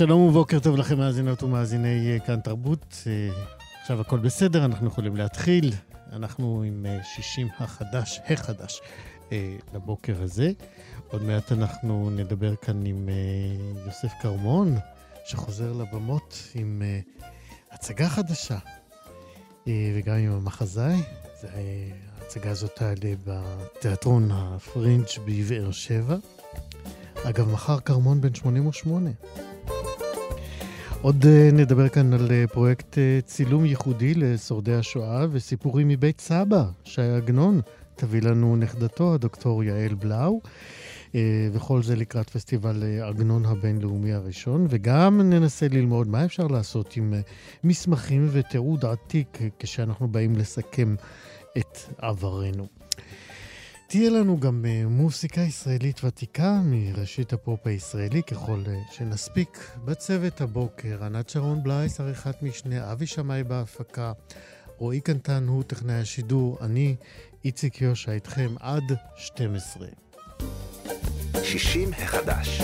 שלום ובוקר טוב לכם, מאזינות ומאזיני אה, כאן תרבות. אה, עכשיו הכל בסדר, אנחנו יכולים להתחיל. אנחנו עם 60 אה, החדש, החדש, לבוקר הזה. עוד מעט אנחנו נדבר כאן עם יוסף כרמון, שחוזר לבמות עם הצגה חדשה, וגם עם המחזאי. ההצגה הזאת תעלה בתיאטרון הפרינג' בבאר שבע. אגב, מחר כרמון בן 88. עוד אה, נדבר כאן על אה, פרויקט אה, צילום ייחודי לשורדי השואה וסיפורים מבית סבא, שי עגנון תביא לנו נכדתו, הדוקטור יעל בלאו. וכל זה לקראת פסטיבל עגנון הבינלאומי הראשון, וגם ננסה ללמוד מה אפשר לעשות עם מסמכים ותיעוד עתיק כשאנחנו באים לסכם את עברנו. תהיה לנו גם uh, מוסיקה ישראלית ותיקה מראשית הפופ הישראלי, ככל uh, שנספיק. בצוות הבוקר, ענת שרון בלייס, עריכת משנה, אבי שמאי בהפקה, רועי קנטן הוא טכנאי השידור, אני איציק יושע איתכם עד 12. 60 החדש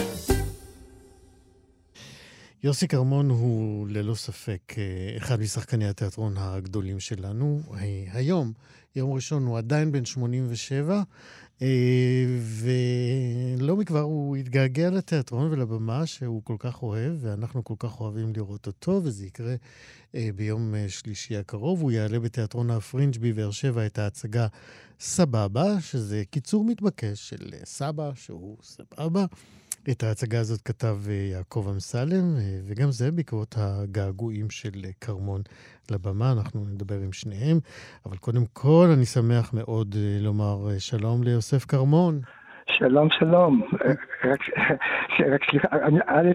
יוסי כרמון הוא ללא ספק אה, אחד משחקני התיאטרון הגדולים שלנו. היום יום ראשון הוא עדיין בן 87, אה, ולא מכבר הוא התגעגע לתיאטרון ולבמה שהוא כל כך אוהב, ואנחנו כל כך אוהבים לראות אותו, וזה יקרה אה, ביום אה, שלישי הקרוב. הוא יעלה בתיאטרון הפרינג' בבאר שבע את ההצגה סבבה, שזה קיצור מתבקש של סבא, שהוא סבבה. את ההצגה הזאת כתב יעקב אמסלם, וגם זה בעקבות הגעגועים של כרמון לבמה, אנחנו נדבר עם שניהם. אבל קודם כל, אני שמח מאוד אה, לומר אה, שלום ליוסף כרמון. שלום, שלום. רק, רק סליחה, א',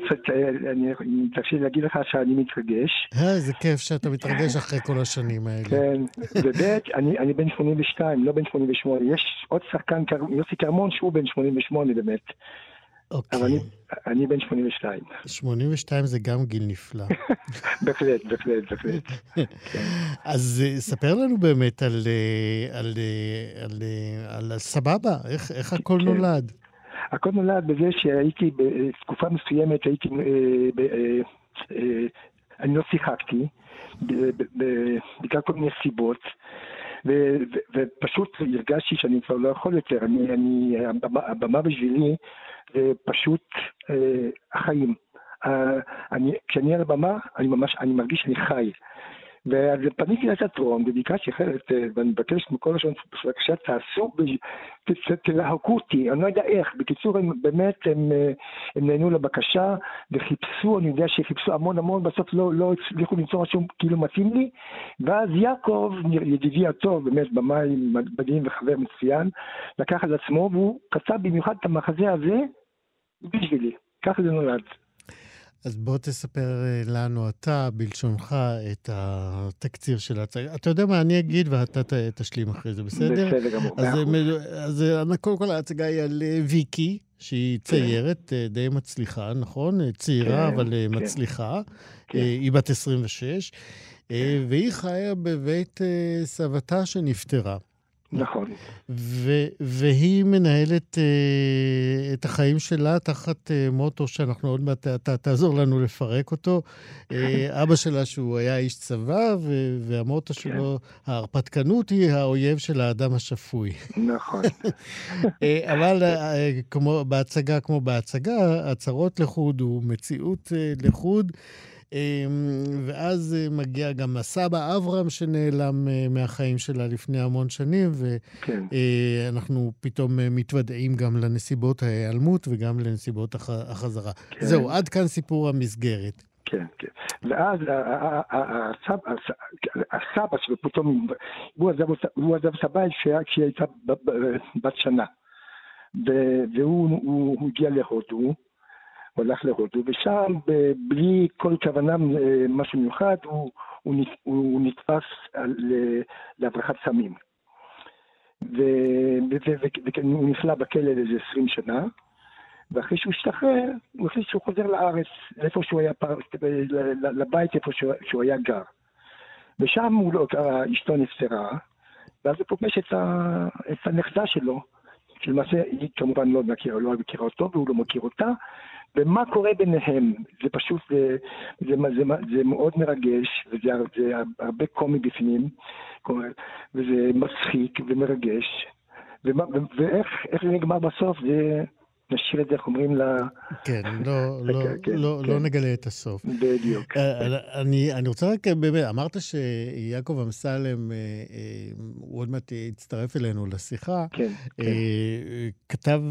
אני תרשי להגיד לך שאני מתרגש. איזה כיף שאתה מתרגש אחרי כל השנים האלה. כן, וב', אני, אני בן 82, לא בן 88. יש עוד שחקן, יוסי כרמון, שהוא בן 88 באמת. אוקיי. אבל אני, אני בן 82. 82 זה גם גיל נפלא. בהחלט, בהחלט, בהחלט. אז אה, ספר לנו באמת על, אה, על, אה, על, על, על סבבה, איך, איך הכל כן. נולד? הכל נולד בזה שהייתי בתקופה מסוימת, הייתי, אני לא שיחקתי, בגלל כל מיני סיבות. ופשוט הרגשתי שאני כבר לא יכול יותר, אני, אני, הבמה בשבילי זה פשוט אה, החיים. אה, אני, כשאני על הבמה, אני ממש, אני מרגיש שאני חי. ואז פניתי לתיאטרון וביקשתי אחרת, אה, ואני מבקש מכל השון, בבקשה תעשו, תלהקו אותי, אני לא יודע איך. בקיצור, הם באמת, הם, אה, הם נהנו לבקשה וחיפשו, אני יודע שחיפשו המון המון, בסוף לא, לא הצליחו למצוא משהו כאילו מתאים לי. ואז יעקב, ידידי הטוב, באמת במאי מדהים וחבר מצוין, לקח על עצמו והוא כתב במיוחד את המחזה הזה בשבילי. ככה זה נולד. אז בוא תספר אה, לנו אתה, בלשונך, את התקציר של ההצגה. אתה יודע מה, אני אגיד ואתה תשלים אחרי זה, בסדר? בסדר גמור, אז, אז קודם כל ההצגה היא על אה, ויקי, שהיא כן. ציירת כן. די מצליחה, נכון? צעירה, כן, אבל כן. מצליחה. כן. היא בת 26, כן. והיא חיה בבית סבתה שנפטרה. נכון. ו- והיא מנהלת uh, את החיים שלה תחת uh, מוטו שאנחנו עוד מעט, אתה תעזור לנו לפרק אותו. Uh, אבא שלה שהוא היה איש צבא, ו- והמוטו כן. שלו, ההרפתקנות היא האויב של האדם השפוי. נכון. uh, אבל uh, כמו בהצגה כמו בהצגה, הצהרות לחוד ומציאות uh, לחוד. אמ, ואז אה, מגיע גם הסבא אברהם שנעלם אה, מהחיים שלה לפני המון שנים, ואנחנו כן. אה, פתאום מתוודעים גם לנסיבות ההיעלמות וגם לנסיבות החזרה. כן. זהו, עד כאן סיפור המסגרת. כן, כן. ואז הסבא שלו פתאום, הוא עזב את הבית כשהיא הייתה בת שנה. והוא הגיע להודו. הוא הלך להודו, ושם בלי כל כוונה אה, משהו מיוחד, הוא, הוא, הוא נתפס להברחת סמים. והוא נפלא בכלא לאיזה 20 שנה, ואחרי שהוא השתחרר, הוא החליט שהוא חוזר לארץ, לאיפה שהוא היה, לבית איפה שהוא היה גר. ושם הוא לא, אשתו נפטרה, ואז הוא פוגש את, את הנכדה שלו, שלמעשה היא כמובן לא מכירה, לא מכירה אותו והוא לא מכיר אותה, ומה קורה ביניהם, זה פשוט, זה, זה, זה, זה מאוד מרגש, וזה זה הרבה קומי בפנים, וזה מצחיק ומרגש, ומה, ואיך זה נגמר בסוף, זה... נשאיר את זה, איך אומרים, ל... כן, לא, לא, כן, לא, כן. לא נגלה את הסוף. בדיוק. אה, אני, אני רוצה רק, באמת, אמרת שיעקב אמסלם, אה, אה, הוא עוד מעט יצטרף אלינו לשיחה. כן, כן. כתב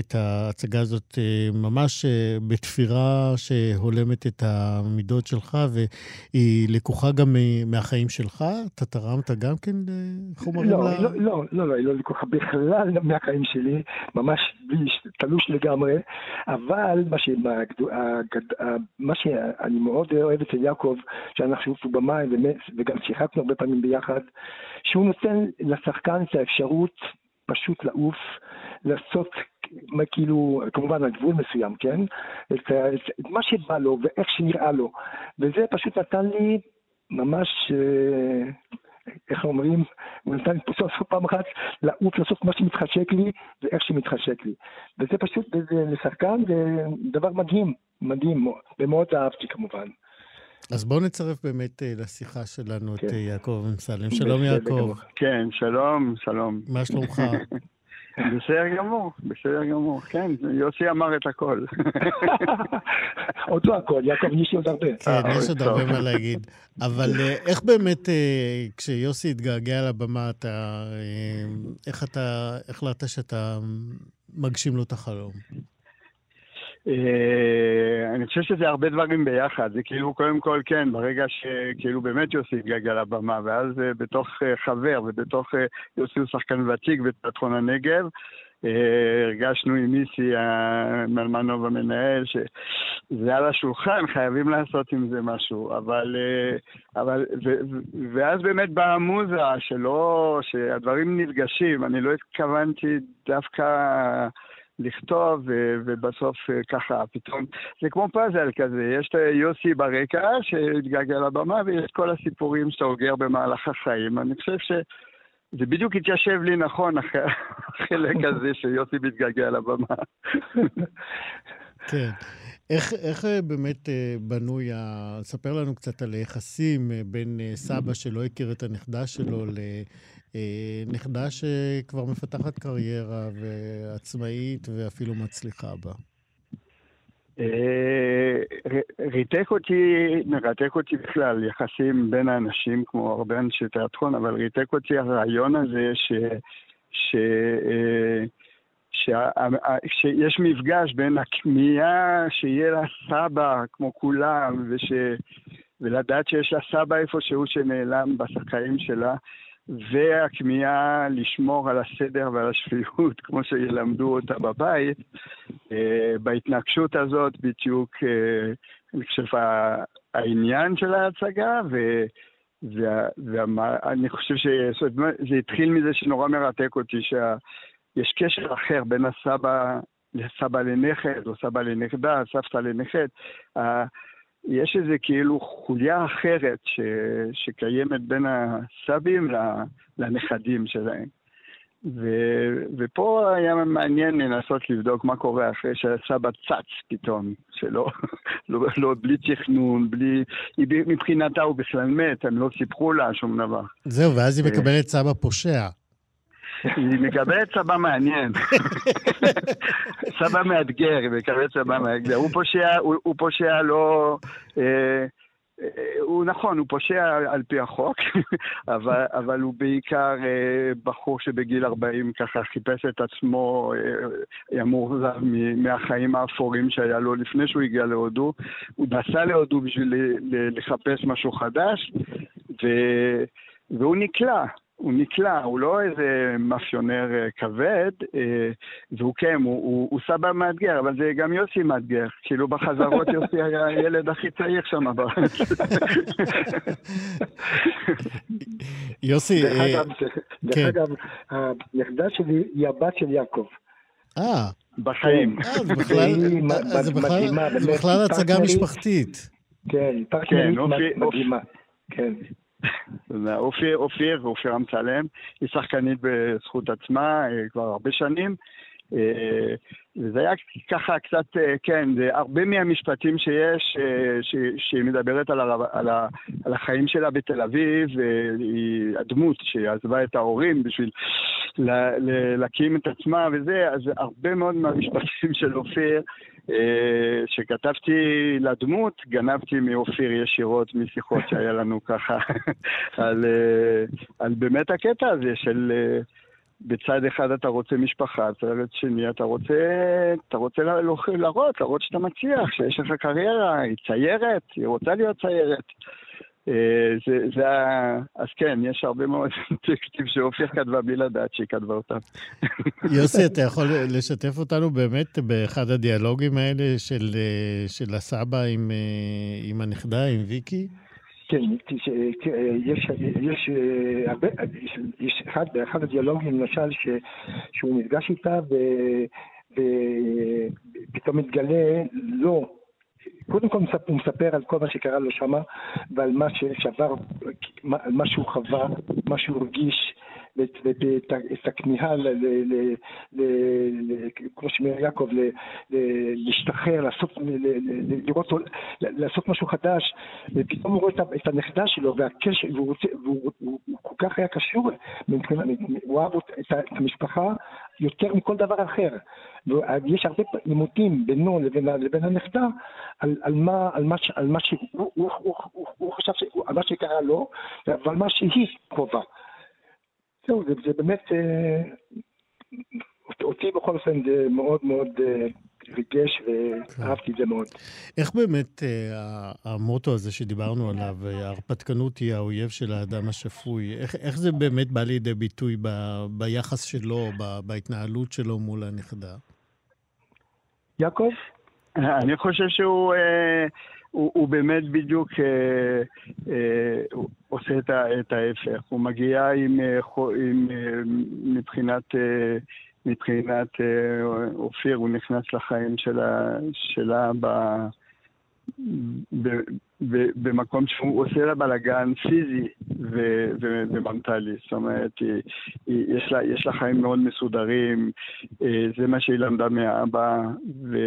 את ההצגה הזאת ממש בתפירה שהולמת את המידות שלך, והיא לקוחה גם מהחיים שלך? אתה תרמת גם כן חומרים? לא, לה... לא, לא, לא, לא, היא לא לקוחה בכלל מהחיים שלי, ממש תלוי קלוש לגמרי, אבל מה, ש... מה שאני מאוד אוהב אצל יעקב, שאנחנו שוב במים וגם שיחקנו הרבה פעמים ביחד, שהוא נותן לשחקן את האפשרות פשוט לעוף, לעשות כאילו, כמובן על גבול מסוים, כן? את, את מה שבא לו ואיך שנראה לו. וזה פשוט נתן לי ממש אה, איך אומרים, הוא נתן לי סוף סוף פעם אחת לעוף לעשות מה שמתחשק לי ואיך שמתחשק לי. וזה פשוט, זה לשחקן זה דבר מדהים, מדהים, ומאוד אהבתי כמובן. אז בואו נצרף באמת אה, לשיחה שלנו את כן. אה, יעקב אמסלם. שלום יעקב. כן, שלום, שלום. מה שלומך? בסדר גמור, בסדר גמור, כן, יוסי אמר את הכל. עוד לא הכל, יעקב, יש עוד הרבה. כן, יש עוד הרבה מה להגיד. אבל אה, איך באמת, אה, כשיוסי התגעגע לבמה, אתה, אה, איך אתה החלטת שאתה מגשים לו את החלום? אה, אני חושב שזה הרבה דברים ביחד. זה כאילו, קודם כל, כן, ברגע שכאילו באמת יוסי התגעגע לבמה, ואז אה, בתוך אה, חבר ובתוך יוסי הוא שחקן ותיק בתיאטרון הנגב, הרגשנו עם מיסי, מלמנוב המנהל, שזה על השולחן, חייבים לעשות עם זה משהו. אבל, אבל, ו, ואז באמת באה המוזה שלא, שהדברים נפגשים. אני לא התכוונתי דווקא... לכתוב, ובסוף ככה פתאום, זה כמו פאזל כזה, יש את יוסי ברקע שהתגעגע לבמה, ויש כל הסיפורים שאתה אוגר במהלך החיים. אני חושב שזה בדיוק התיישב לי נכון, החלק הזה שיוסי מתגעגע לבמה. כן. איך, איך אה, באמת אה, בנוי. ספר לנו קצת על היחסים אה, בין סבא שלא הכיר את הנכדה שלו לנכדה שכבר מפתחת קריירה ועצמאית ואפילו מצליחה בה. ריתק אותי, מרתק אותי בכלל יחסים בין האנשים, כמו הרבה אנשי תיאטרון, אבל ריתק אותי הרעיון הזה ש... ש... שיש מפגש בין הכמיהה שיהיה לה סבא כמו כולם, וש... ולדעת שיש לה סבא איפשהו שנעלם בחיים שלה, והכמיהה לשמור על הסדר ועל השפיות כמו שילמדו אותה בבית, אה, בהתנגשות הזאת בדיוק, אה, אני חושב, העניין של ההצגה, ו... ואני חושב שזה התחיל מזה שנורא מרתק אותי, שה... יש קשר אחר בין הסבא לסבא לנכד, או סבא לנכדה, סבתא לנכד. יש איזה כאילו חוליה אחרת ש, שקיימת בין הסבים לנכדים שלהם. ו, ופה היה מעניין לנסות לבדוק מה קורה אחרי שהסבא צץ פתאום, שלא, לא, לא, בלי תכנון, בלי... מבחינתה הוא בכלל מת, הם לא סיפרו לה שום דבר. זהו, ואז היא מקבלת סבא פושע. היא מקבלת סבא מעניין. סבא מאתגר, היא מקבלת סבא מאתגר. הוא פושע, הוא, הוא פושע לא... אה, אה, הוא נכון, הוא פושע על פי החוק, אבל, אבל הוא בעיקר אה, בחור שבגיל 40 ככה חיפש את עצמו, אה, היה מאוכזב מהחיים האפורים שהיה לו לפני שהוא הגיע להודו. הוא נסע להודו בשביל לחפש משהו חדש, ו, והוא נקלע. הוא נקלע, הוא לא איזה מאפיונר אה, כבד, אה, והוא כן, הוא, הוא, הוא סבא מאתגר, אבל זה גם יוסי מאתגר. כאילו בחזרות יוסי היה הילד הכי צעיר שם בארץ. יוסי, דרך אה, כן. אגב, הנכדה שלי היא הבת של יעקב. אה. בחיים. זה בכלל הצגה משפחתית. כן, פרטנרית כן, מדהימה. אופיר, אופיר ואופיר אמסלם, היא שחקנית בזכות עצמה אה, כבר הרבה שנים. אה, וזה היה ככה קצת, אה, כן, זה הרבה מהמשפטים שיש, שהיא מדברת על, על, על החיים שלה בתל אביב, היא הדמות שעזבה את ההורים בשביל להקים את עצמה וזה, אז הרבה מאוד מהמשפטים של אופיר אה, שכתבתי לדמות, גנבתי מאופיר ישירות משיחות שהיה לנו ככה על, אה, על באמת הקטע הזה של אה, בצד אחד אתה רוצה משפחה, בצד שני אתה רוצה, אתה רוצה להראות, להראות שאתה מצליח, שיש לך קריירה, היא ציירת, היא רוצה להיות ציירת. אה, זה, זה. אז כן, יש הרבה מאוד טקסטים שאופיר כתבה בלי לדעת שהיא כתבה אותם. יוסי, אתה יכול לשתף אותנו באמת באחד הדיאלוגים האלה של, אה, של הסבא עם, אה, עם הנכדה, עם ויקי? כן, יש, יש, הרבה, יש אחד, באחד הדיאלוגים, למשל, ש, שהוא נפגש איתה ופתאום מתגלה, לא, קודם כל הוא מספר על כל מה שקרה לו שמה ועל מה ששבר, על מה שהוא חווה, מה שהוא הרגיש, ואת הכמיהה, כמו שאומר יעקב, להשתחרר, לעשות, לראות, לעשות משהו חדש, ופתאום הוא רואה את הנכדה שלו והקשר, והוא כל כך היה קשור, הוא אהב את המשפחה יותר מכל דבר אחר. ויש הרבה עימותים בינו לבין, לבין הנכדה על, על, מה, על, מה, על מה שהוא הוא, הוא, הוא, הוא חשב, על מה שקרה לו, ועל מה שהיא קרובה. זהו, זה, זה באמת, אה, אותי בכל אופן זה מאוד מאוד אה, ריגש ואהבתי את זה מאוד. איך באמת אה, המוטו הזה שדיברנו עליו, ההרפתקנות היא האויב של האדם השפוי, איך, איך זה באמת בא לידי ביטוי ב, ביחס שלו, ב, בהתנהלות שלו מול הנכדה? יעקב? אני חושב שהוא... אה, הוא, הוא באמת בדיוק אה, אה, עושה את, ה, את ההפך. הוא מגיע עם, אה, עם, אה, מבחינת אה, מבחינת אופיר, הוא נכנס לחיים שלה, שלה ב... במקום שהוא עושה לה בלאגן פיזי ומנטלי. זאת אומרת, היא, היא, יש, לה, יש לה חיים מאוד מסודרים, אה, זה מה שהיא למדה מהאבא, ו,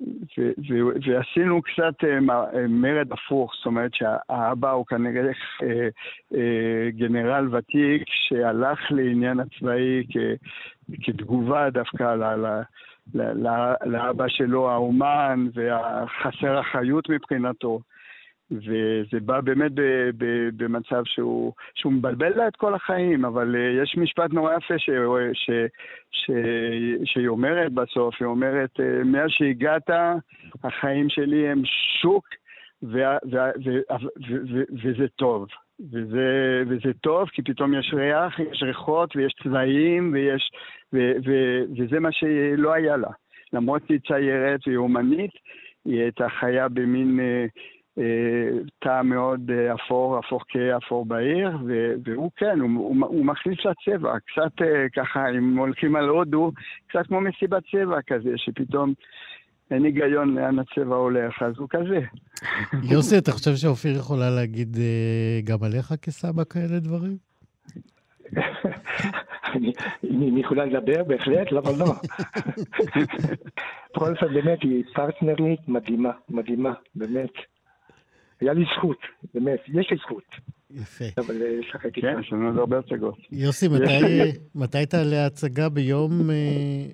ו, ו, ועשינו קצת אה, אה, מרד הפוך, זאת אומרת שהאבא הוא כנראה גנרל ותיק שהלך לעניין הצבאי כ, כתגובה דווקא ל... לאבא שלו האומן והחסר אחריות מבחינתו. וזה בא באמת במצב שהוא, שהוא מבלבל לה את כל החיים, אבל uh, יש משפט נורא יפה ש, ש, ש, שהיא אומרת בסוף, היא אומרת, uh, מאז שהגעת, החיים שלי הם שוק, ו, ו, ו, ו, ו, ו, וזה טוב. וזה, וזה טוב, כי פתאום יש ריח, יש ריחות ויש צבעים, ויש, ו, ו, וזה מה שלא היה לה. למרות שהיא ציירת והיא אומנית, היא הייתה חיה במין אה, אה, תא מאוד אה, אפור, אפור כאפור בעיר, ו, והוא כן, הוא, הוא, הוא מכניס לה צבע, קצת אה, ככה, אם הולכים על הודו, קצת כמו מסיבת צבע כזה, שפתאום אין היגיון לאן הצבע הולך, אז הוא כזה. יוסי, אתה חושב שאופיר יכולה להגיד אה, גם עליך כסבא כאלה דברים? אני יכולה לדבר, בהחלט, למה לא? בכל זאת, באמת, היא פרטנרית מדהימה, מדהימה, באמת. היה לי זכות, באמת, יש לי זכות. יפה. אבל אה, לשחק איתה. כן, יש לנו עוד הרבה הצגות. יוסי, מתי תעלה ההצגה ביום... אה,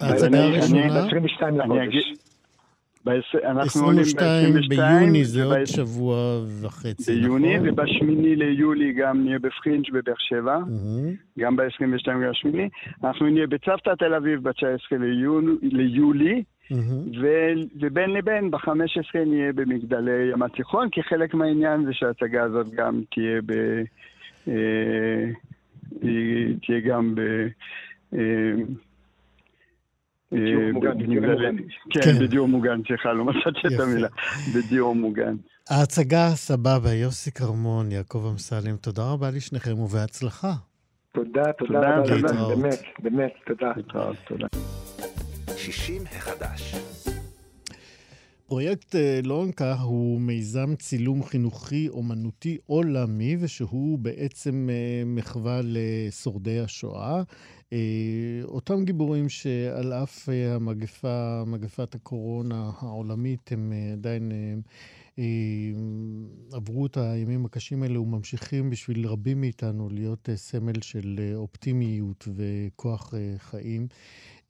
ההצגה הראשונה? ב-22 לחודש. אנחנו עולים ב-22 ביוני, זה עוד שבוע וחצי, נכון? ביוני, ובשמיני ליולי גם נהיה בפרינג' בבאר שבע, גם ב-22 לשמיני. אנחנו נהיה בצוותא תל אביב ב-19 ליולי, ובין לבין ב-15 נהיה במגדלי ים התיכון, כי חלק מהעניין זה שההצגה הזאת גם תהיה ב... אה, תהיה גם ב... אה, בדיור מוגן. כן, כן, בדיור מוגן, סליחה, לא מצאתי את המילה. בדיור מוגן. ההצגה סבבה, יוסי כרמון, יעקב אמסלם, תודה רבה לשניכם ובהצלחה. תודה, תודה רבה, באמת, באמת, תודה. תודה. 60 החדש. פרויקט אה, לונקה הוא מיזם צילום חינוכי אומנותי עולמי, ושהוא בעצם אה, מחווה לשורדי השואה. אה, אותם גיבורים שעל אף המגפה, מגפת הקורונה העולמית, הם עדיין עברו את הימים הקשים האלה וממשיכים בשביל רבים מאיתנו להיות סמל של אופטימיות וכוח חיים.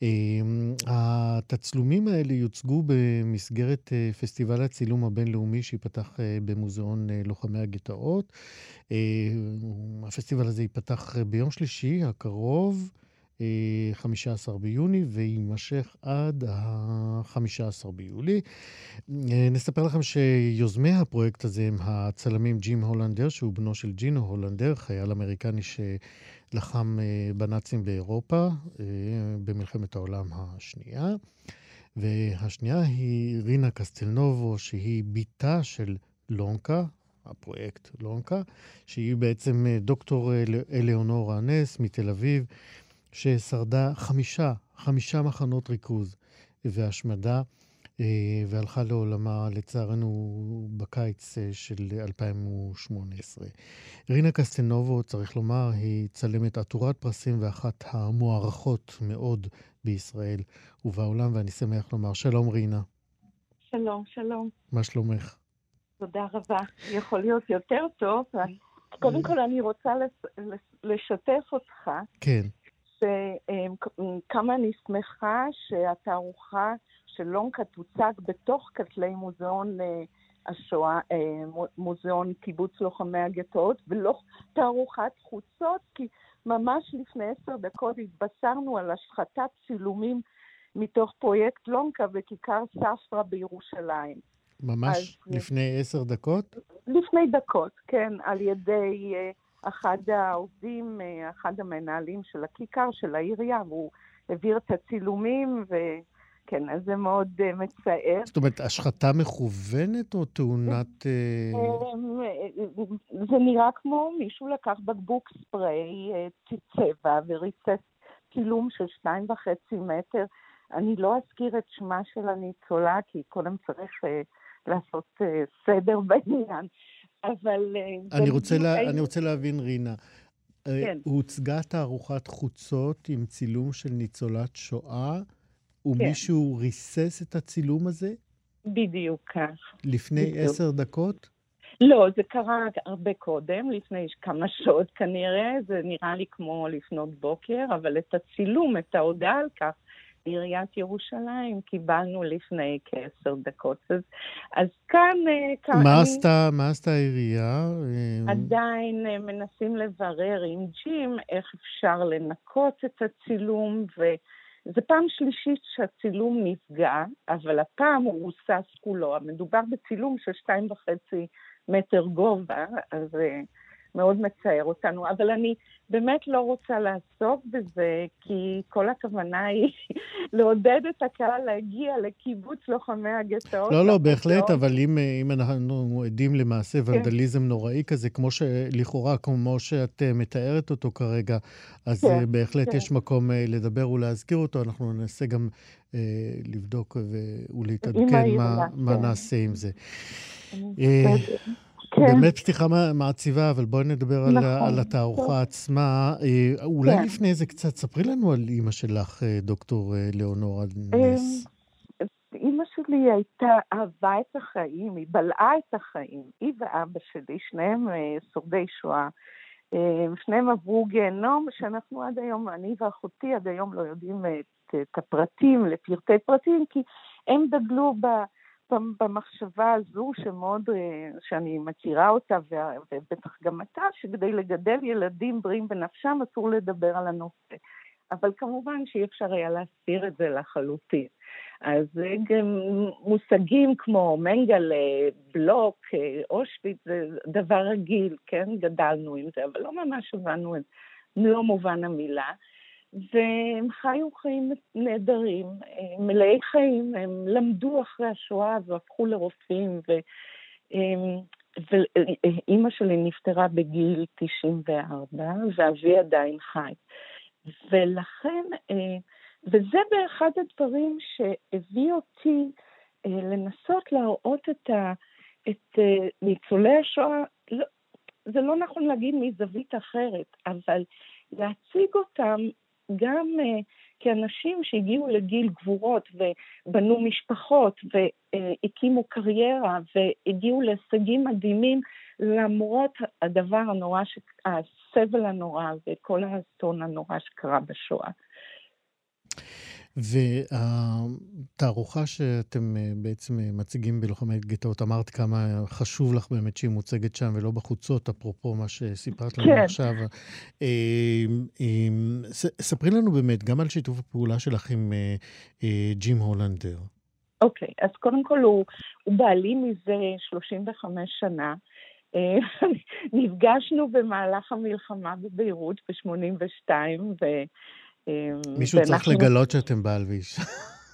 אמ, התצלומים האלה יוצגו במסגרת אה, פסטיבל הצילום הבינלאומי שיפתח אה, במוזיאון אה, לוחמי הגטאות. הפסטיבל הזה ייפתח ביום שלישי הקרוב. 15 ביוני ויימשך עד ה-15 ביולי. נספר לכם שיוזמי הפרויקט הזה הם הצלמים ג'ים הולנדר, שהוא בנו של ג'ינו הולנדר, חייל אמריקני שלחם אה, בנאצים באירופה אה, במלחמת העולם השנייה. והשנייה היא רינה קסטלנובו, שהיא בתה של לונקה, הפרויקט לונקה, שהיא בעצם אה, דוקטור אלאונורה נס מתל אביב. ששרדה חמישה, חמישה מחנות ריכוז והשמדה, והלכה לעולמה, לצערנו, בקיץ אה, של 2018. רינה קסטנובו, צריך לומר, היא צלמת עטורת פרסים ואחת המוערכות מאוד בישראל ובעולם, ואני שמח לומר, שלום רינה. שלום, שלום. מה שלומך? תודה רבה. יכול להיות יותר טוב. קודם כל אני רוצה לשתף אותך. כן. שכמה אני שמחה שהתערוכה של לונקה תוצג בתוך כתלי מוזיאון אה, השואה, אה, מוזיאון קיבוץ לוחמי הגטאות, ולא תערוכת חוצות, כי ממש לפני עשר דקות התבשרנו על השחתת צילומים מתוך פרויקט לונקה בכיכר ספרא בירושלים. ממש אז, לפני עשר דקות? לפני דקות, כן, על ידי... אחד העובדים, אה, אחד המנהלים של הכיכר, של העירייה, והוא העביר את הצילומים, כן, אז זה מאוד uh, מצער. זאת אומרת, השחתה מכוונת או תאונת... Uh... זה נראה כמו מישהו לקח בקבוק ספרי צבע וריסס צילום של שתיים וחצי מטר. אני לא אזכיר את שמה של הניצולה, כי קודם צריך לעשות סדר בעניין. אבל... אני רוצה, לה, אני רוצה להבין, רינה. כן. הוצגה תערוכת חוצות עם צילום של ניצולת שואה, ומישהו כן. ריסס את הצילום הזה? בדיוק כך. לפני. עשר דקות? לא, זה קרה הרבה קודם, לפני כמה שעות כנראה, זה נראה לי כמו לפנות בוקר, אבל את הצילום, את ההודעה על כך, עיריית ירושלים קיבלנו לפני כעשר דקות. אז, אז כאן... אה, כאן מה, אני... עשתה, מה עשתה העירייה? אה, עדיין אה, מנסים לברר עם ג'ים איך אפשר לנקות את הצילום, וזו פעם שלישית שהצילום נפגע, אבל הפעם הוא רוסס כולו. מדובר בצילום של שתיים וחצי מטר גובה, אז... מאוד מצער אותנו, אבל אני באמת לא רוצה לעסוק בזה, כי כל הכוונה היא לעודד את הקהל להגיע לקיבוץ לוחמי הגטאות. לא, לא, בהחלט, אבל אם, אם אנחנו עדים למעשה כן. ונדליזם. נוראי כזה, כמו שלכאורה, כמו שאת אה, מתארת אותו כרגע, אז כן, אה, בהחלט כן. יש מקום אה, לדבר ולהזכיר אותו. אנחנו ננסה גם אה, לבדוק ולהתעדכן מה, מה כן. נעשה עם זה. כן. באמת פתיחה מעציבה, אבל בואי נדבר נכון, על, על התערוכה טוב. עצמה. אה, אולי כן. לפני זה קצת, ספרי לנו על אימא שלך, אה, דוקטור אה, ליאונורה נס. אימא שלי הייתה, אהבה את החיים, היא בלעה את החיים. היא ואבא שלי, שניהם שורדי שואה. שניהם עברו גיהנום, שאנחנו עד היום, אני ואחותי עד היום לא יודעים את, את הפרטים, לפרטי פרטים, כי הם דגלו ב... במחשבה הזו שמאוד, אה, שאני מכירה אותה, ובטח גם אתה, שכדי לגדל ילדים בריאים בנפשם אסור לדבר על הנושא. אבל כמובן שאי אפשר היה להסתיר את זה לחלוטין. אז גם מושגים כמו מנגלה, בלוק, אה, אושוויץ, זה דבר רגיל, כן? גדלנו עם זה, אבל לא ממש הבנו את מלוא מובן המילה. והם חיו חיים נהדרים, מלאי חיים, הם למדו אחרי השואה והפכו לרופאים. ואימא שלי נפטרה בגיל 94, ואבי עדיין חי. ולכן, וזה באחד הדברים שהביא אותי לנסות להראות את, ה, את ניצולי השואה, לא, זה לא נכון להגיד מזווית אחרת, אבל להציג אותם גם uh, כאנשים שהגיעו לגיל גבורות ובנו משפחות והקימו קריירה והגיעו להישגים מדהימים למרות הדבר הנורא, הסבל הנורא וכל האסון הנורא שקרה בשואה. והתערוכה שאתם אה, בעצם אה, מציגים בלוחמי גטאות, אמרת כמה חשוב לך באמת שהיא מוצגת שם ולא בחוצות, אפרופו מה שסיפרת לנו כן. עכשיו. אה, ספרי לנו באמת גם על שיתוף הפעולה שלך עם ג'ים הולנדר. אוקיי, אז קודם כל הוא, הוא בעלי מזה 35 שנה. נפגשנו במהלך המלחמה בביירות ב-82, ו... אמ, מישהו ואנחנו... צריך לגלות שאתם בעל ואישה.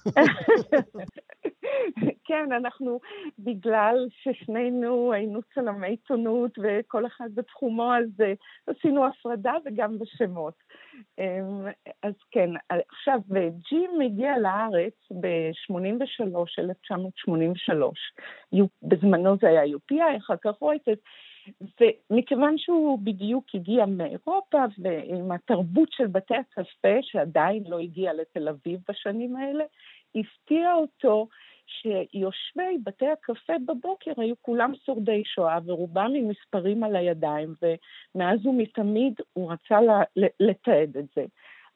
כן, אנחנו, בגלל ששנינו היינו צלמי עיתונות וכל אחד בתחומו, אז uh, עשינו הפרדה וגם בשמות. Um, אז כן, עכשיו, ג'ים הגיע לארץ ב-83, 1983. בזמנו זה היה UPI, אחר כך רויטס. ומכיוון שהוא בדיוק הגיע מאירופה, ועם התרבות של בתי הקפה, שעדיין לא הגיע לתל אביב בשנים האלה, הפתיע אותו שיושבי בתי הקפה בבוקר היו כולם שורדי שואה, ורובם עם מספרים על הידיים, ומאז ומתמיד הוא רצה לתעד את זה.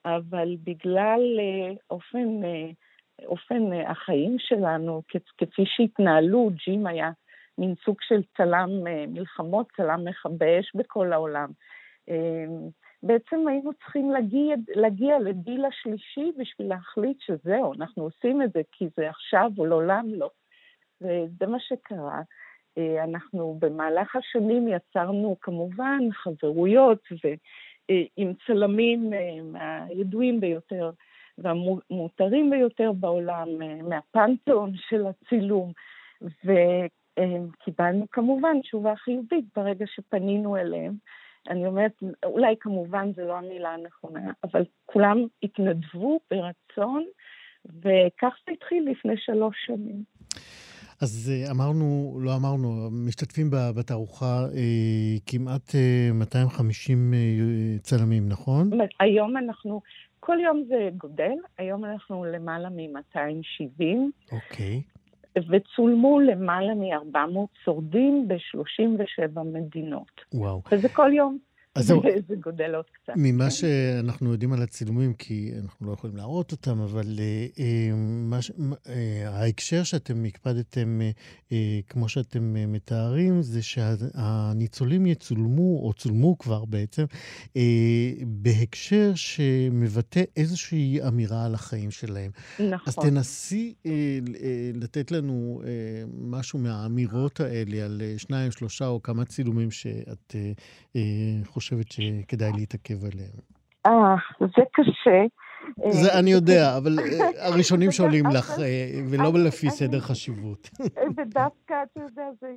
אבל בגלל אה, אופן, אה, אופן אה, החיים שלנו, כפי שהתנהלו, ג'ים היה מין סוג של צלם אה, מלחמות, צלם מכבי אש בכל העולם. אה, בעצם היינו צריכים להגיע, להגיע לגיל השלישי בשביל להחליט שזהו, אנחנו עושים את זה כי זה עכשיו או לעולם לא. וזה מה שקרה. אה, אנחנו במהלך השנים יצרנו כמובן חברויות ועם צלמים מהידועים ביותר והמותרים ביותר בעולם, מהפנתיאון של הצילום, וקיבלנו כמובן תשובה חיובית ברגע שפנינו אליהם. אני אומרת, אולי כמובן זו לא המילה הנכונה, אבל כולם התנדבו ברצון, וכך זה התחיל לפני שלוש שנים. אז אה, אמרנו, לא אמרנו, משתתפים בתערוכה אה, כמעט אה, 250 אה, צלמים, נכון? היום אנחנו, כל יום זה גודל, היום אנחנו למעלה מ-270. אוקיי. וצולמו למעלה מ-400 שורדים ב-37 מדינות. וואו. וזה כל יום. אז זהו. זה גודל עוד קצת. ממה כן. שאנחנו יודעים על הצילומים, כי אנחנו לא יכולים להראות אותם, אבל אה, אה, אה, ההקשר שאתם הקפדתם, כמו שאתם מתארים, זה שהניצולים יצולמו, או צולמו כבר בעצם, בהקשר שמבטא איזושהי אמירה על החיים שלהם. נכון. אז תנסי לתת לנו משהו מהאמירות האלה על שניים, שלושה או כמה צילומים שאת אה, חושבת שכדאי להתעכב עליהם. אה, זה קשה. זה אה, אני יודע, אבל אה, הראשונים שעולים לך, אה, ולא לפי סדר חשיבות. ודווקא, אתה יודע, זה,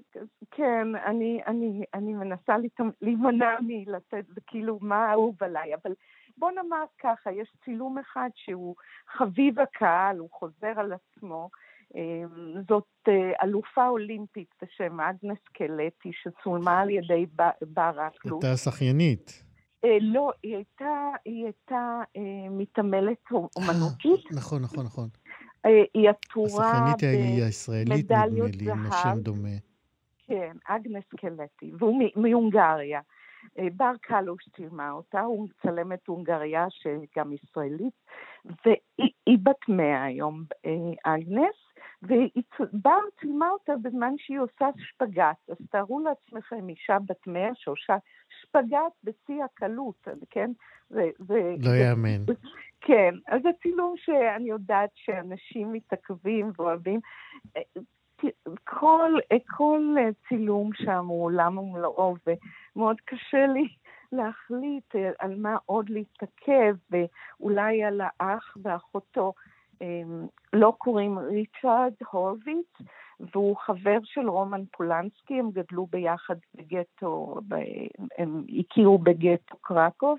כן, אני, אני, אני מנסה להימנע מלתת, זה כאילו, מה אהוב עליי, אבל בוא נאמר ככה, יש צילום אחד שהוא חביב הקהל, הוא חוזר על עצמו. אה, זאת אה, אלופה אולימפית בשם אגנס קלטי, שצולמה על ידי בר אקלוס. הייתה שחיינית. אה, לא, היא הייתה, היא הייתה אה, מתעמלת אומנותית. נכון, נכון, נכון. היא עטורה השחיינית ב... היא הישראלית, נדמה מדליות לי, עם זהב. השם דומה. כן, אגנס קלטי, והוא מהונגריה. בר קלוש צילמה אותה, הוא מצלמת הונגריה שגם ישראלית, והיא היא בת מאה היום, אגנס, ובר צילמה אותה בזמן שהיא עושה שפגאט. אז תארו לעצמכם אישה בת מאה שעושה שפגאט בשיא הקלות, כן? זה, זה, לא יאמן. כן, אז זה צילום שאני יודעת שאנשים מתעכבים ואוהבים. כל, כל צילום שם הוא עולם ומלואו, ומאוד קשה לי להחליט על מה עוד להתעכב, ואולי על האח ואחותו. לא קוראים ריצ'רד הורוביץ, והוא חבר של רומן פולנסקי, הם גדלו ביחד בגטו, הם הכירו בגטו קרקוב,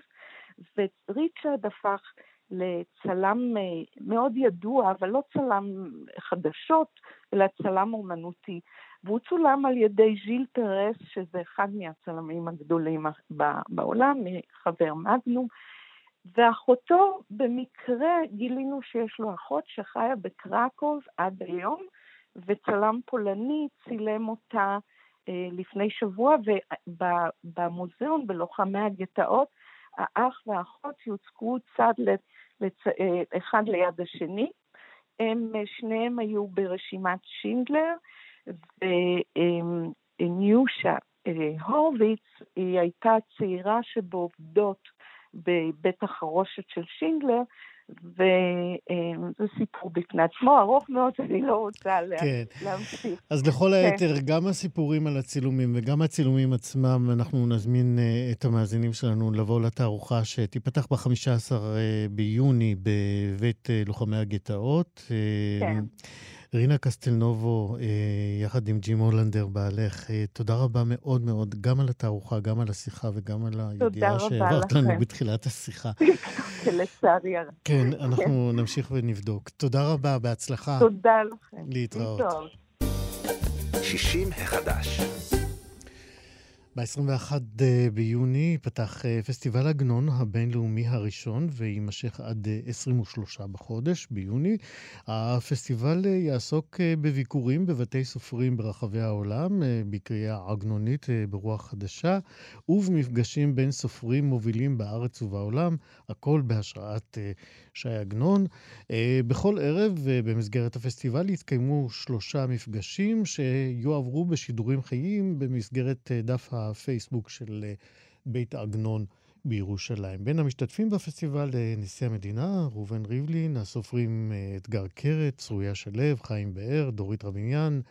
וריצ'רד הפך לצלם מאוד ידוע, אבל לא צלם חדשות, אלא צלם אומנותי. והוא צולם על ידי ז'יל פרס, שזה אחד מהצלמים הגדולים בעולם, חבר מגנום. ואחותו, במקרה גילינו שיש לו אחות שחיה בקרקוב עד היום, וצלם פולני צילם אותה אה, לפני שבוע, ובמוזיאון, בלוחמי הגטאות, האח והאחות יוצגו צד לצ... אחד ליד השני. הם, שניהם היו ברשימת שינדלר, וניושה הורוביץ היא הייתה צעירה שבעובדות בבית החרושת של שינדלר, וזה סיפור בפני עצמו, ארוך מאוד, אני לא רוצה כן. להמשיך. אז לכל כן. היתר, גם הסיפורים על הצילומים וגם הצילומים עצמם, אנחנו נזמין אה, את המאזינים שלנו לבוא לתערוכה שתיפתח ב-15 ביוני בבית אה, לוחמי הגטאות. כן. רינה קסטלנובו, יחד עם ג'ים הולנדר בעלך, תודה רבה מאוד מאוד, גם על התערוכה, גם על השיחה וגם על הידיעה שהעברת לנו בתחילת השיחה. לצערי הרב. כן, אנחנו נמשיך ונבדוק. תודה רבה, בהצלחה. תודה לכם. להתראות. 60 החדש. ב-21 ביוני פתח פסטיבל עגנון הבינלאומי הראשון ויימשך עד 23 בחודש, ביוני. הפסטיבל יעסוק בביקורים בבתי סופרים ברחבי העולם, בקריאה עגנונית ברוח חדשה, ובמפגשים בין סופרים מובילים בארץ ובעולם, הכל בהשראת ש"י עגנון. בכל ערב במסגרת הפסטיבל יתקיימו שלושה מפגשים שיועברו בשידורים חיים במסגרת דף הפייסבוק של בית עגנון בירושלים. בין המשתתפים בפסטיבל נשיא המדינה, ראובן ריבלין, הסופרים אתגר קרת, צרויה שלו, חיים באר, דורית רביניאן,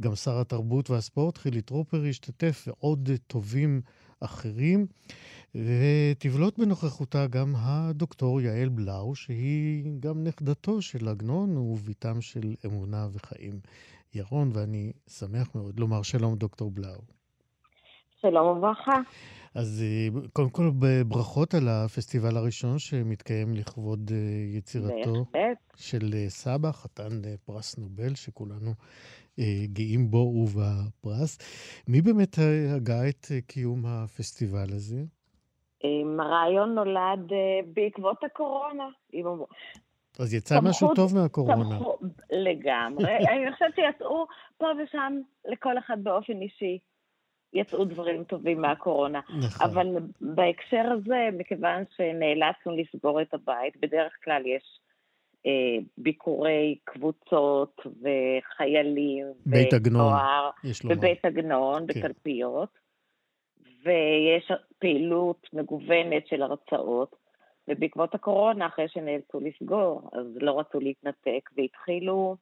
גם שר התרבות והספורט חילי טרופר השתתף ועוד טובים אחרים. ותבלוט בנוכחותה גם הדוקטור יעל בלאו, שהיא גם נכדתו של עגנון ובתם של אמונה וחיים ירון, ואני שמח מאוד לומר שלום, דוקטור בלאו. שלום וברכה. אז אה, קודם כל, ברכות על הפסטיבל הראשון שמתקיים לכבוד אה, יצירתו בהחלט. של אה, סבא, חתן פרס נובל, שכולנו גאים בו ובפרס. מי באמת הגה את קיום הפסטיבל הזה? הרעיון נולד בעקבות הקורונה. אז יצא משהו טוב מהקורונה. לגמרי. אני חושבת שיצאו פה ושם לכל אחד באופן אישי. יצאו דברים טובים מהקורונה. נכון. אבל בהקשר הזה, מכיוון שנאלצנו לסגור את הבית, בדרך כלל יש אה, ביקורי קבוצות וחיילים. בית עגנון, יש לומר. בבית עגנון, כן. בתלפיות, ויש פעילות מגוונת של הרצאות. ובעקבות הקורונה, אחרי שנאלצו לסגור, אז לא רצו להתנתק, והתחילו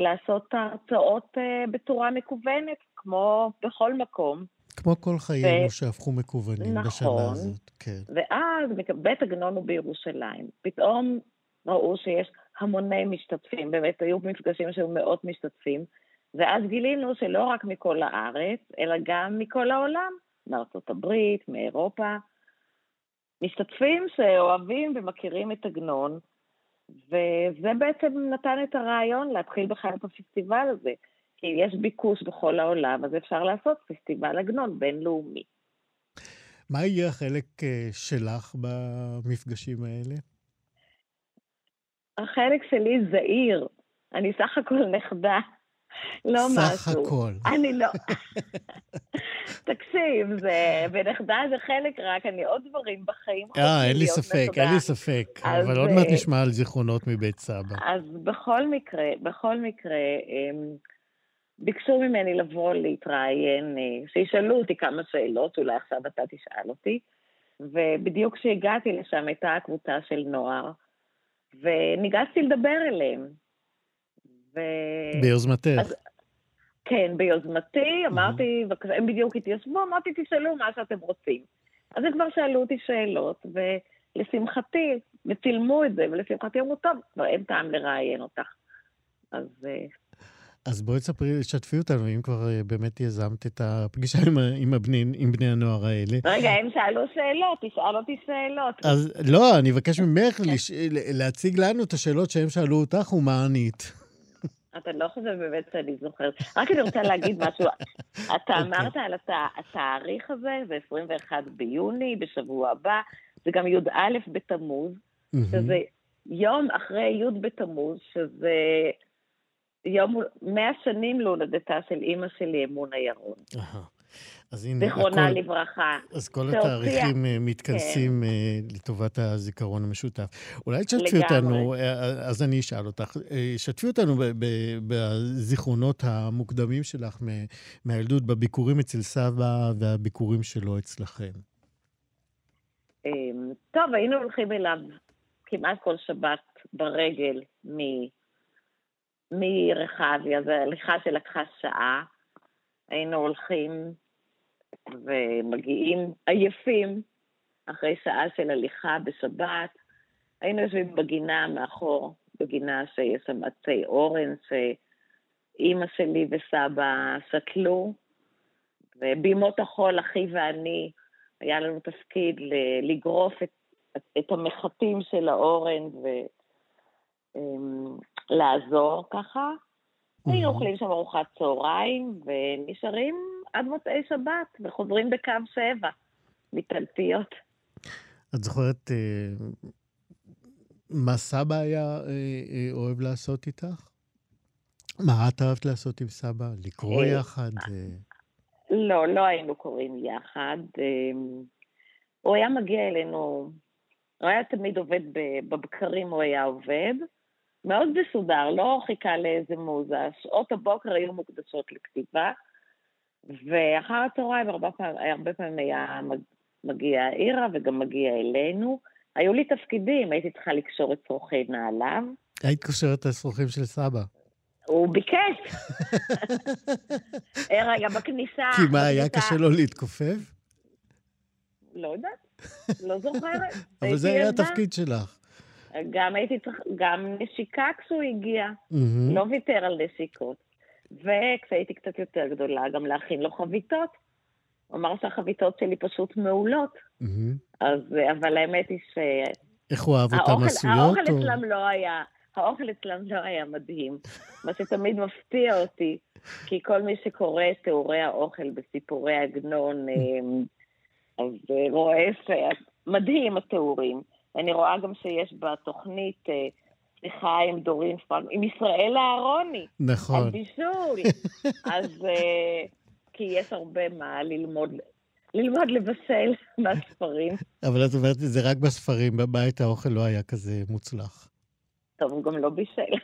לעשות הרצאות אה, בצורה מקוונת, כמו בכל מקום. כמו כל חיינו ו... שהפכו מקוונים נכון, בשנה הזאת, כן. ואז בית עגנון הוא בירושלים. פתאום ראו שיש המוני משתתפים, באמת היו מפגשים שהיו מאות משתתפים, ואז גילינו שלא רק מכל הארץ, אלא גם מכל העולם, מארצות הברית, מאירופה, משתתפים שאוהבים ומכירים את עגנון, וזה בעצם נתן את הרעיון להתחיל בכלל את הפסטיבל הזה. כי יש ביקוש בכל העולם, אז אפשר לעשות פסטיבל עגנון בינלאומי. מה יהיה החלק אה, שלך במפגשים האלה? החלק שלי זעיר. אני סך הכל נכדה. לא סך משהו. סך הכל. אני לא... תקשיב, זה... ונכדה זה חלק רק, אני עוד דברים בחיים אה, אין לי ספק. אין לי ספק. אבל עוד מעט אה, נשמע על זיכרונות מבית סבא. אז בכל מקרה, בכל מקרה, אמ, ביקשו ממני לבוא להתראיין, אה, שישאלו אותי כמה שאלות, אולי עכשיו אתה תשאל אותי. ובדיוק כשהגעתי לשם הייתה קבוצה של נוער, וניגשתי לדבר אליהם. ו... ביוזמתך. אז, כן, ביוזמתי, אמרתי. הם בדיוק התיישבו, אמרתי, תשאלו מה שאתם רוצים. אז הם כבר שאלו אותי שאלות, ולשמחתי, וצילמו את זה, ולשמחתי אמרו, טוב, כבר אין טעם לראיין אותך. אז אה, אז בואי תספרי, תשתפי אותנו, אם כבר אה, באמת יזמת את הפגישה עם, עם, הבני, עם בני הנוער האלה. רגע, הם שאלו שאלות, תשאל אותי שאלות. אז לא, אני אבקש ממך לש... להציג לנו את השאלות שהם שאלו אותך ומה ענית. אתה לא חושב באמת שאני זוכרת. רק אני רוצה להגיד משהו. אתה אוקיי. אמרת על התאריך הזה, זה 21 ביוני, בשבוע הבא, זה גם י"א בתמוז, שזה יום אחרי י' בתמוז, שזה יום, מאה שנים להולדתה של אימא שלי, אמונה ירון. אז הנה, זיכרונה הכל, לברכה. אז כל התאריכים אה, מתכנסים כן. אה, לטובת הזיכרון המשותף. אולי תשתפי אותנו, אה, אז אני אשאל אותך, שתפי אותנו בזיכרונות המוקדמים שלך מהילדות, בביקורים אצל סבא והביקורים שלו אצלכם. אמ, טוב, היינו הולכים אליו כמעט כל שבת ברגל מ... מרחביה, זו הליכה שלקחה שעה. היינו הולכים ומגיעים עייפים אחרי שעה של הליכה בשבת. היינו יושבים בגינה מאחור, בגינה שיש שם עצי אורן, שאימא שלי וסבא שתלו, ובימות החול, אחי ואני, היה לנו תפקיד לגרוף את, את המחטים של האורן, ו... אמ, ככה. היינו אוכלים שם ארוחת צהריים, ונשארים עד מוצאי שבת, וחוזרים בקו שבע, מתלפיות. את זוכרת אה, מה סבא היה אה, אה, אוהב לעשות איתך? מה את אהבת לעשות עם סבא? לקרוא יחד? לא, לא היינו קוראים יחד. הוא היה מגיע אלינו, הוא היה תמיד עובד בבקרים, הוא היה עובד. מאוד מסודר, לא חיכה לאיזה מוזה. שעות הבוקר היו מוקדשות לכתיבה, ואחר הצהריים הרבה, פעמים, הרבה פעמים היה מגיע העירה וגם מגיע אלינו. היו לי תפקידים, הייתי צריכה לקשור את צורכי נעליו. היית קושרת את הצרוכים של סבא. הוא ביקש. רגע, בכניסה. כי מה, היה קשה לו להתכופף? לא יודעת, לא זוכרת. אבל זה היה התפקיד שלך. גם הייתי צריך, גם נשיקה כשהוא הגיע, לא ויתר על נשיקות. וכשהייתי קצת יותר גדולה, גם להכין לו חביתות. הוא אמר שהחביתות שלי פשוט מעולות. אז, אבל האמת היא ש... איך הוא אהב אותם עשויות? האוכל אצלם לא היה, האוכל אצלם לא היה מדהים. מה שתמיד מפתיע אותי, כי כל מי שקורא את תיאורי האוכל בסיפורי עגנון, אמ, אז אה, רואה שמדהים התיאורים. אני רואה גם שיש בתוכנית שיחה עם דורין פרנק, עם ישראל אהרוני. נכון. על בישול. אז אה, כי יש הרבה מה ללמוד, ללמוד לבשל מהספרים. אבל את אומרת, זה רק בספרים, בבית האוכל לא היה כזה מוצלח. טוב, הוא גם לא בישל.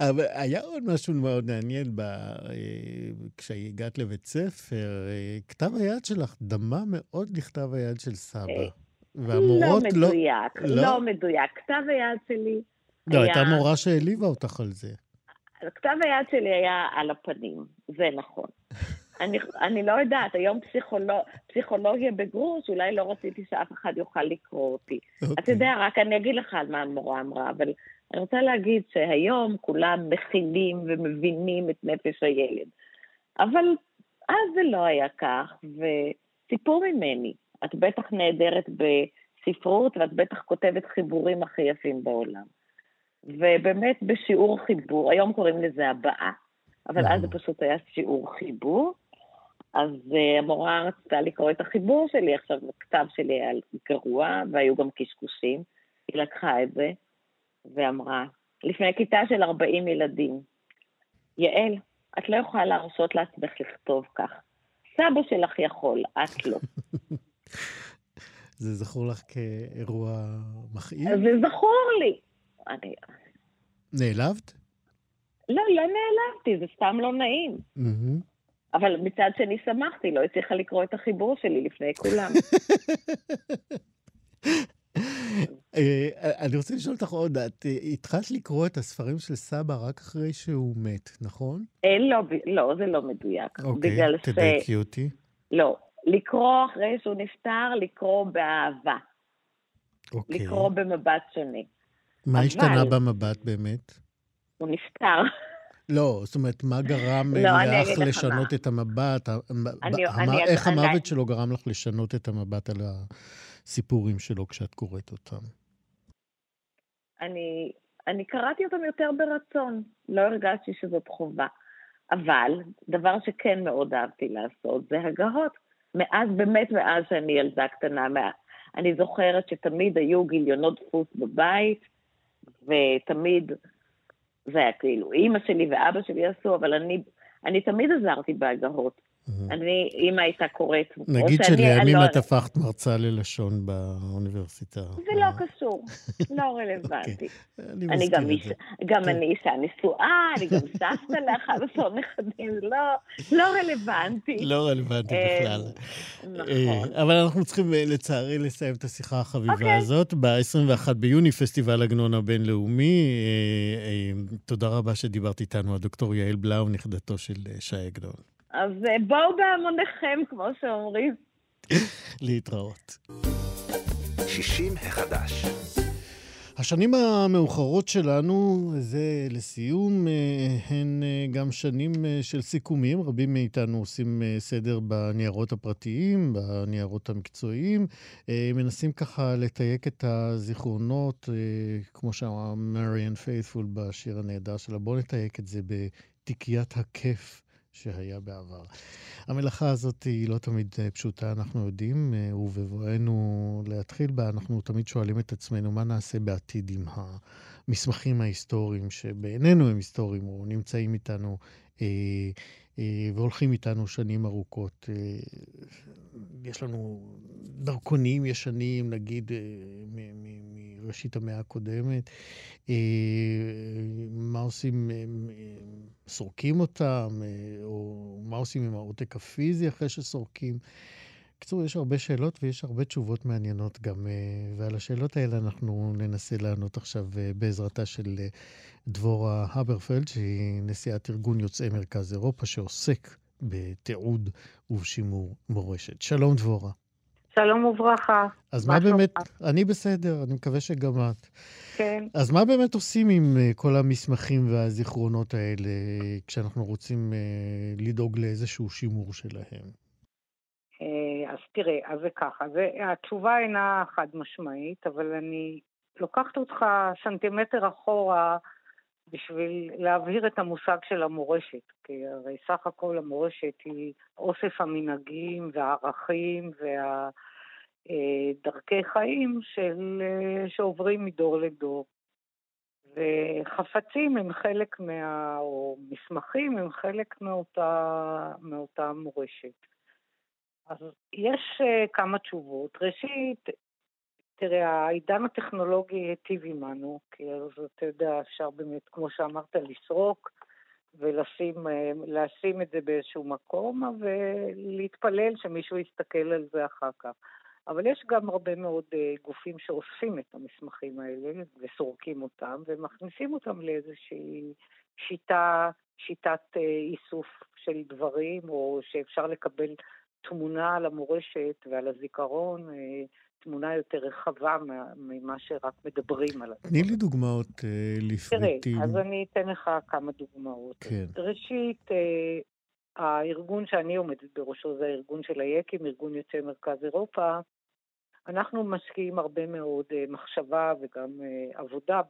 אבל היה עוד משהו מאוד מעניין ב... אה, כשהגעת לבית ספר, אה, כתב היד שלך דמה מאוד לכתב היד של סבא. והמורות לא... מדויק, לא, לא מדויק. כתב היד שלי לא, היה... הייתה מורה שהעליבה אותך על זה. כתב היד שלי היה על הפנים, זה נכון. אני, אני לא יודעת, היום פסיכולוג, פסיכולוגיה בגרוש, אולי לא רציתי שאף אחד יוכל לקרוא אותי. Okay. אתה אוקיי. יודע, רק אני אגיד לך על מה המורה אמרה, אבל אני רוצה להגיד שהיום כולם מכילים ומבינים את נפש הילד. אבל אז זה לא היה כך, וסיפור ממני, את בטח נהדרת בספרות ואת בטח כותבת חיבורים הכי יפים בעולם. ובאמת בשיעור חיבור, היום קוראים לזה הבעה, אבל אז זה פשוט היה שיעור חיבור. אז uh, המורה רצתה לקרוא את החיבור שלי, עכשיו הכתב שלי היה גרוע, והיו גם קשקושים. היא לקחה את זה ואמרה, לפני כיתה של 40 ילדים, יעל, את לא יכולה להרשות לעצמך לכתוב כך. סבא שלך יכול, את לא. זה זכור לך כאירוע מכאיב? זה זכור לי. אני... נעלבת? לא, לא נעלבתי, זה סתם לא נעים. Mm-hmm. אבל מצד שני שמחתי, לא הצליחה לקרוא את החיבור שלי לפני כולם. אה, אני רוצה לשאול אותך עוד, את אה, התחלת לקרוא את הספרים של סבא רק אחרי שהוא מת, נכון? אה, לא, לא, זה לא מדויק. אוקיי, תדייקי אותי. לא, לקרוא אחרי שהוא נפטר, לקרוא באהבה. אוקיי. לקרוא במבט שונה. מה אבל... השתנה במבט באמת? הוא נפטר. לא, זאת אומרת, מה גרם לא, לך לשנות את המבט? אני, המ... אני, איך אני, המוות אני... שלו גרם לך לשנות את המבט על הסיפורים שלו כשאת קוראת אותם? אני, אני קראתי אותם יותר ברצון, לא הרגשתי שזאת חובה. אבל דבר שכן מאוד אהבתי לעשות זה הגהות. מאז, באמת מאז שאני ילדה קטנה, אני זוכרת שתמיד היו גיליונות דפוס בבית, ותמיד זה היה כאילו, אימא שלי ואבא שלי עשו, אבל אני, אני תמיד עזרתי בהגהות. אני, אימא הייתה קוראת... נגיד שלימים לא- את הפכת מרצה ללשון באוניברסיטה. זה לא קשור, לא רלוונטי. אני את זה. גם אני אישה נשואה, אני גם סבתא ל-11 נכדים, לא רלוונטי. לא רלוונטי אה, בכלל. נכון. אבל אנחנו צריכים, אה, לצערי, לסיים את השיחה החביבה אוקיי. הזאת. ב-21 ביוני, פסטיבל עגנון הבינלאומי. אה, תודה רבה שדיברת איתנו, הדוקטור יעל בלאו, נכדתו של שי עגנון. אז אה, בואו בהמוניכם, כמו שאומרים. להתראות. 60 החדש. השנים המאוחרות שלנו, זה לסיום, אה, הן אה, גם שנים של סיכומים. רבים מאיתנו עושים סדר בניירות הפרטיים, בניירות המקצועיים. מנסים ככה לתייק את הזיכרונות, כמו שאמרה מריאן פיית'פול בשיר הנהדר שלה. בואו נתייק את זה בתיקיית הכיף שהיה בעבר. המלאכה הזאת היא לא תמיד אה, פשוטה, אנחנו יודעים, אה, ובבואנו להתחיל בה, אנחנו תמיד שואלים את עצמנו מה נעשה בעתיד עם המסמכים ההיסטוריים, שבעינינו הם היסטוריים, או נמצאים איתנו אה, אה, והולכים איתנו שנים ארוכות. אה, יש לנו דרכונים ישנים, נגיד, אה, מראשית המאה הקודמת. אה, מה עושים, אה, סורקים אותם, או מה עושים עם העותק הפיזי אחרי שסורקים. בקיצור, יש הרבה שאלות ויש הרבה תשובות מעניינות גם, ועל השאלות האלה אנחנו ננסה לענות עכשיו בעזרתה של דבורה הברפלד, שהיא נשיאת ארגון יוצאי מרכז אירופה, שעוסק בתיעוד ובשימור מורשת. שלום דבורה. שלום וברכה. אז מה, באמת, אני בסדר, אני מקווה שגם את. כן. אז מה באמת עושים עם uh, כל המסמכים והזיכרונות האלה כשאנחנו רוצים uh, לדאוג לאיזשהו שימור שלהם? Uh, אז תראה, אז זה ככה, זה, התשובה אינה חד משמעית, אבל אני לוקחת אותך סנטימטר אחורה בשביל להבהיר את המושג של המורשת, כי הרי סך הכל המורשת היא אוסף המנהגים והערכים והדרכי אה, חיים של, אה, שעוברים מדור לדור. וחפצים הם חלק מה... או מסמכים הם חלק מאותה, מאותה מורשת. אז יש uh, כמה תשובות. ראשית, תראה, העידן הטכנולוגי היטיב עמנו, כי אז אתה יודע, אפשר באמת, כמו שאמרת, לסרוק ולשים לשים את זה באיזשהו מקום ולהתפלל שמישהו יסתכל על זה אחר כך. אבל יש גם הרבה מאוד אה, גופים שאוספים את המסמכים האלה וסורקים אותם ומכניסים אותם לאיזושהי שיטה, שיטת אה, איסוף של דברים, או שאפשר לקבל תמונה על המורשת ועל הזיכרון אה, תמונה יותר רחבה ממה שרק מדברים עליו. תני לי דוגמאות אה, לפריטים. תראה, אז אני אתן לך כמה דוגמאות. כן. ראשית, אה, הארגון שאני עומדת בראשו זה הארגון של היקים, ארגון יוצאי מרכז אירופה. אנחנו משקיעים הרבה מאוד אה, מחשבה וגם אה, עבודה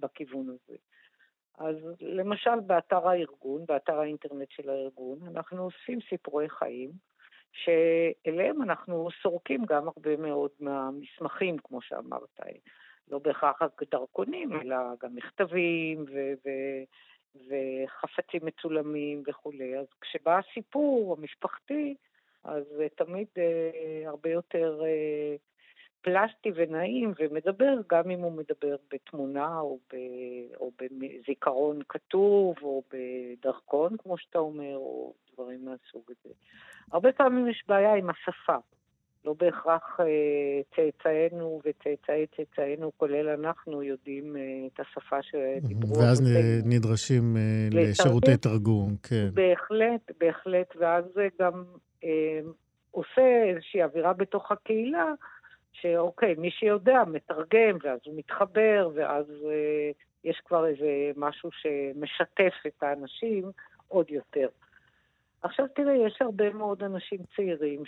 בכיוון הזה. אז למשל באתר הארגון, באתר האינטרנט של הארגון, אנחנו עושים סיפורי חיים. שאליהם אנחנו סורקים גם הרבה מאוד מהמסמכים, כמו שאמרת, לא בהכרח רק דרכונים, אלא גם מכתבים ו- ו- וחפצים מצולמים וכולי. אז כשבא הסיפור המשפחתי, אז תמיד אה, הרבה יותר אה, פלסטי ונעים ומדבר, גם אם הוא מדבר בתמונה או, ב, או בזיכרון כתוב או בדרכון, כמו שאתה אומר, או דברים מהסוג הזה. הרבה פעמים יש בעיה עם השפה. לא בהכרח אה, צאצאינו וצאצאי צאצאינו, כולל אנחנו, יודעים אה, את השפה שדיברו. ואז נדרשים אה, לשירותי תרגום, כן. בהחלט, בהחלט, ואז זה גם אה, עושה איזושהי אווירה בתוך הקהילה, שאוקיי, מי שיודע מתרגם, ואז הוא מתחבר, ואז אה, יש כבר איזה משהו שמשתף את האנשים עוד יותר. עכשיו תראה, יש הרבה מאוד אנשים צעירים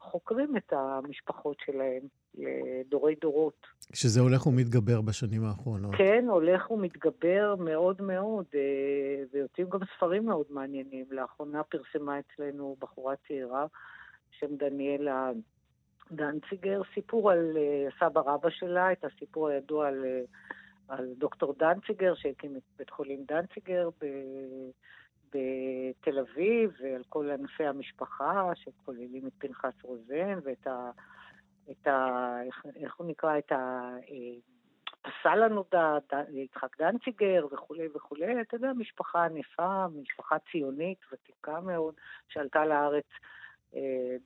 שחוקרים את המשפחות שלהם לדורי דורות. שזה הולך ומתגבר בשנים האחרונות. כן, הולך ומתגבר מאוד מאוד, אה, ויוצאים גם ספרים מאוד מעניינים. לאחרונה פרסמה אצלנו בחורה צעירה, שם דניאלה דנציגר, סיפור על אה, סבא רבא שלה, את הסיפור הידוע על, אה, על דוקטור דנציגר, שהקים את בית חולים דנציגר ב... בתל אביב, ועל כל ענפי המשפחה, שכוללים את פנחס רוזן, ואת ה... את ה... איך, איך הוא נקרא? את. הפסל הנודע, יצחק דנציגר וכולי וכולי, אתה יודע, משפחה ענפה, משפחה ציונית, ותיקה מאוד, שעלתה לארץ אה,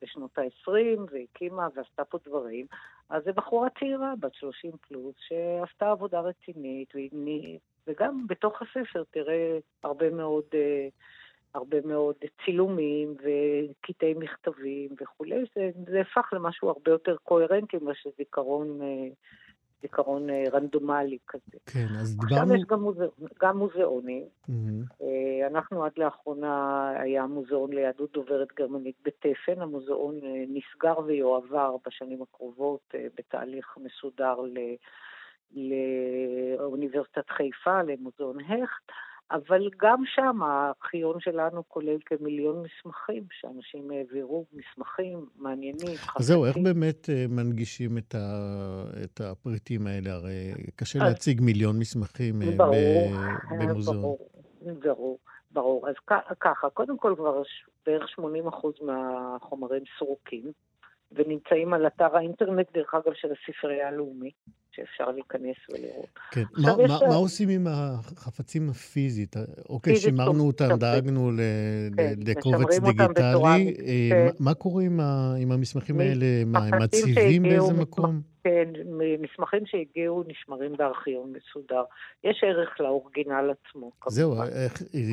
בשנות ה-20 והקימה ועשתה פה דברים. אז זו בחורה צעירה, בת 30 פלוס, שעשתה עבודה רצינית, וגם בתוך הספר תראה הרבה מאוד, אה, הרבה מאוד צילומים וקטעי מכתבים וכולי, זה, זה הפך למשהו הרבה יותר קוהרנטי מאשר זיכרון, אה, זיכרון אה, רנדומלי כזה. כן, אז דיברנו... עכשיו יש גם, מוזא, גם מוזיאונים. Mm-hmm. אנחנו עד לאחרונה, היה מוזיאון ליהדות דוברת גרמנית בתפן, המוזיאון נסגר ויועבר בשנים הקרובות בתהליך מסודר ל... לאוניברסיטת חיפה, למוזיאון הכט, אבל גם שם הארכיון שלנו כולל כמיליון מסמכים, שאנשים העבירו מסמכים מעניינים. אז זהו, איך באמת אה, מנגישים את, ה, את הפריטים האלה? הרי קשה אז, להציג מיליון מסמכים אה, ברור, ב, במוזיאון. ברור, ברור, ברור. אז ככה, קודם כל כבר בערך 80% מהחומרים סרוקים, ונמצאים על אתר האינטרנט, דרך אגב, של הספרייה הלאומית. שאפשר להיכנס ולראות. כן. מה, מה, מה עושים עם החפצים הפיזית? אוקיי, שימרנו אותם, דאגנו כן, לקובץ דיגיטלי. כן. מה קורה עם, ה, עם המסמכים האלה? מה, הם מציבים באיזה מקום? כן, מסמכים שהגיעו נשמרים בארכיון מסודר. יש ערך לאורגינל עצמו, כמובן. זהו,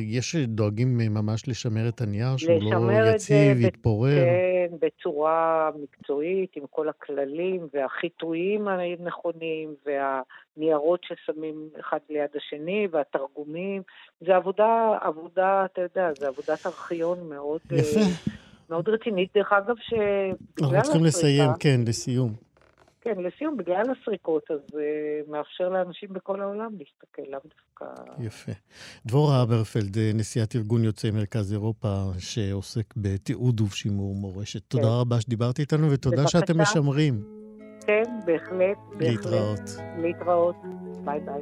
יש דואגים ממש לשמר את הנייר, שהוא לא יציב, יתפורר? כן, בצורה מקצועית, עם כל הכללים והחיטויים הנכונים, והניירות ששמים אחד ליד השני, והתרגומים. זה עבודה, עבודה, אתה יודע, זה עבודת ארכיון מאוד... יפה. מאוד רצינית. דרך אגב, שבגלל... אנחנו צריכים לסיים, כן, לסיום. כן, לסיום, בגלל הסריקות, אז uh, מאפשר לאנשים בכל העולם להסתכל, לאו דווקא... יפה. דבורה אברפלד, נשיאת ארגון יוצאי מרכז אירופה, שעוסק בתיעוד ובשימור מורשת. כן. תודה רבה שדיברת איתנו, ותודה בבקשה. שאתם משמרים. כן, בהחלט, בהחלט. להתראות. להתראות. ביי ביי.